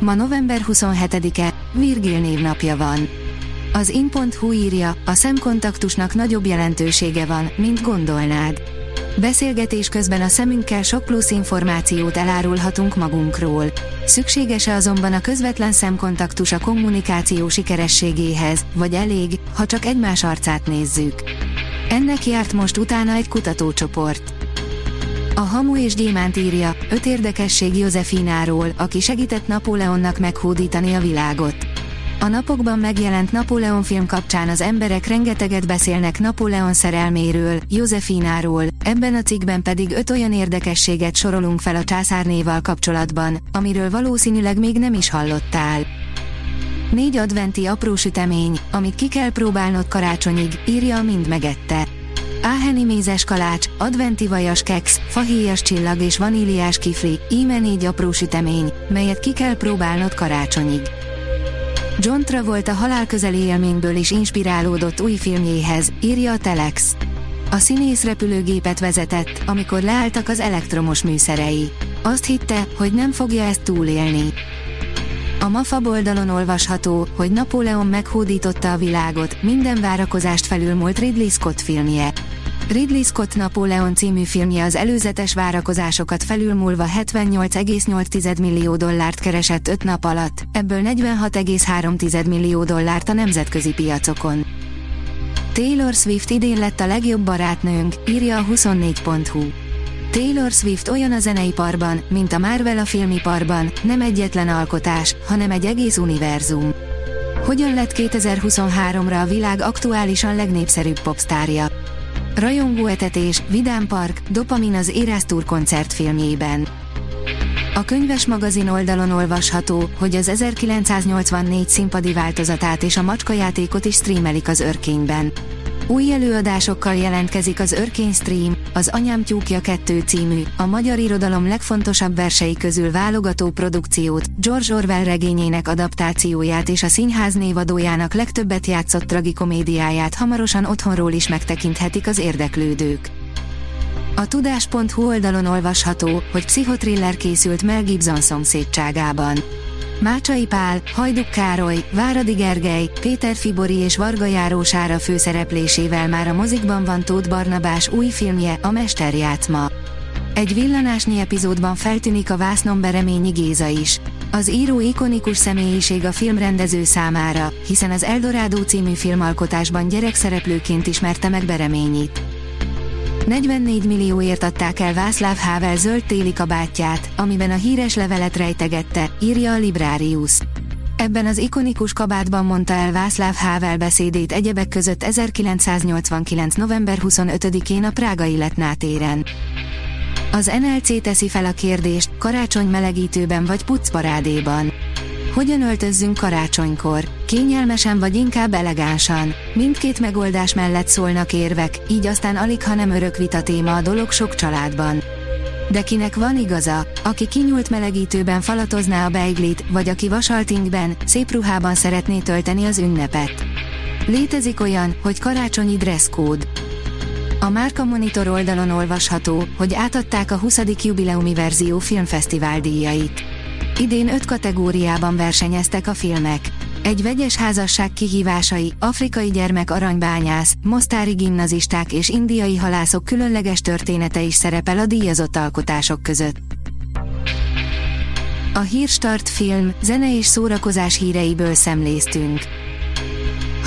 Ma november 27-e, Virgil névnapja van. Az in.hu írja, a szemkontaktusnak nagyobb jelentősége van, mint gondolnád. Beszélgetés közben a szemünkkel sok plusz információt elárulhatunk magunkról. Szükséges-e azonban a közvetlen szemkontaktus a kommunikáció sikerességéhez, vagy elég, ha csak egymás arcát nézzük? Ennek járt most utána egy kutatócsoport. A Hamu és Gyémánt írja, öt érdekesség Józefináról, aki segített Napóleonnak meghódítani a világot. A napokban megjelent Napóleon film kapcsán az emberek rengeteget beszélnek Napóleon szerelméről, Józefináról, ebben a cikkben pedig öt olyan érdekességet sorolunk fel a császárnéval kapcsolatban, amiről valószínűleg még nem is hallottál. Négy adventi apró sütemény, amit ki kell próbálnod karácsonyig, írja a Mind megette. Áheni mézes kalács, adventi vajas keks, fahéjas csillag és vaníliás kifli, íme négy apró sütemény, melyet ki kell próbálnod karácsonyig. John Travolta halálközeli élményből is inspirálódott új filmjéhez, írja a Telex. A színész repülőgépet vezetett, amikor leálltak az elektromos műszerei. Azt hitte, hogy nem fogja ezt túlélni. A MAFA oldalon olvasható, hogy Napóleon meghódította a világot, minden várakozást felülmúlt Ridley Scott filmje. Ridley Scott Napóleon című filmje az előzetes várakozásokat felülmúlva 78,8 millió dollárt keresett 5 nap alatt, ebből 46,3 millió dollárt a nemzetközi piacokon. Taylor Swift idén lett a legjobb barátnőnk, írja a 24.hu. Taylor Swift olyan a zeneiparban, mint a Marvel a filmiparban, nem egyetlen alkotás, hanem egy egész univerzum. Hogyan lett 2023-ra a világ aktuálisan legnépszerűbb popstárja? Rajongóetetés, Vidám Park, Dopamin az Érász Tour koncertfilmjében. A könyves magazin oldalon olvasható, hogy az 1984 színpadi változatát és a macskajátékot is streamelik az örkényben. Új előadásokkal jelentkezik az Örkény Stream, az Anyám tyúkja 2 című, a magyar irodalom legfontosabb versei közül válogató produkciót, George Orwell regényének adaptációját és a színház névadójának legtöbbet játszott tragikomédiáját hamarosan otthonról is megtekinthetik az érdeklődők. A tudás.hu oldalon olvasható, hogy pszichotriller készült Mel Gibson szomszédságában. Mácsai Pál, Hajduk Károly, Váradi Gergely, Péter Fibori és Varga Járósára főszereplésével már a mozikban van Tóth Barnabás új filmje, a Mesterjátma. Egy villanásnyi epizódban feltűnik a vásznon Bereményi Géza is. Az író ikonikus személyiség a filmrendező számára, hiszen az Eldorádó című filmalkotásban gyerekszereplőként ismerte meg Bereményit. 44 millióért adták el Václav Havel zöld téli kabátját, amiben a híres levelet rejtegette, írja a Librarius. Ebben az ikonikus kabátban mondta el Václav Havel beszédét egyebek között 1989. november 25-én a Prágai Letnátéren. Az NLC teszi fel a kérdést, karácsony melegítőben vagy pucparádéban. Hogyan öltözzünk karácsonykor? Kényelmesen vagy inkább elegánsan? Mindkét megoldás mellett szólnak érvek, így aztán alig ha nem örök vita téma a dolog sok családban. De kinek van igaza, aki kinyúlt melegítőben falatozná a beiglit, vagy aki vasaltingben, szép ruhában szeretné tölteni az ünnepet. Létezik olyan, hogy karácsonyi dresszkód. A Márka Monitor oldalon olvasható, hogy átadták a 20. jubileumi verzió filmfesztivál díjait. Idén öt kategóriában versenyeztek a filmek. Egy vegyes házasság kihívásai, afrikai gyermek aranybányász, mostári gimnazisták és indiai halászok különleges története is szerepel a díjazott alkotások között. A Hírstart film, zene és szórakozás híreiből szemléztünk.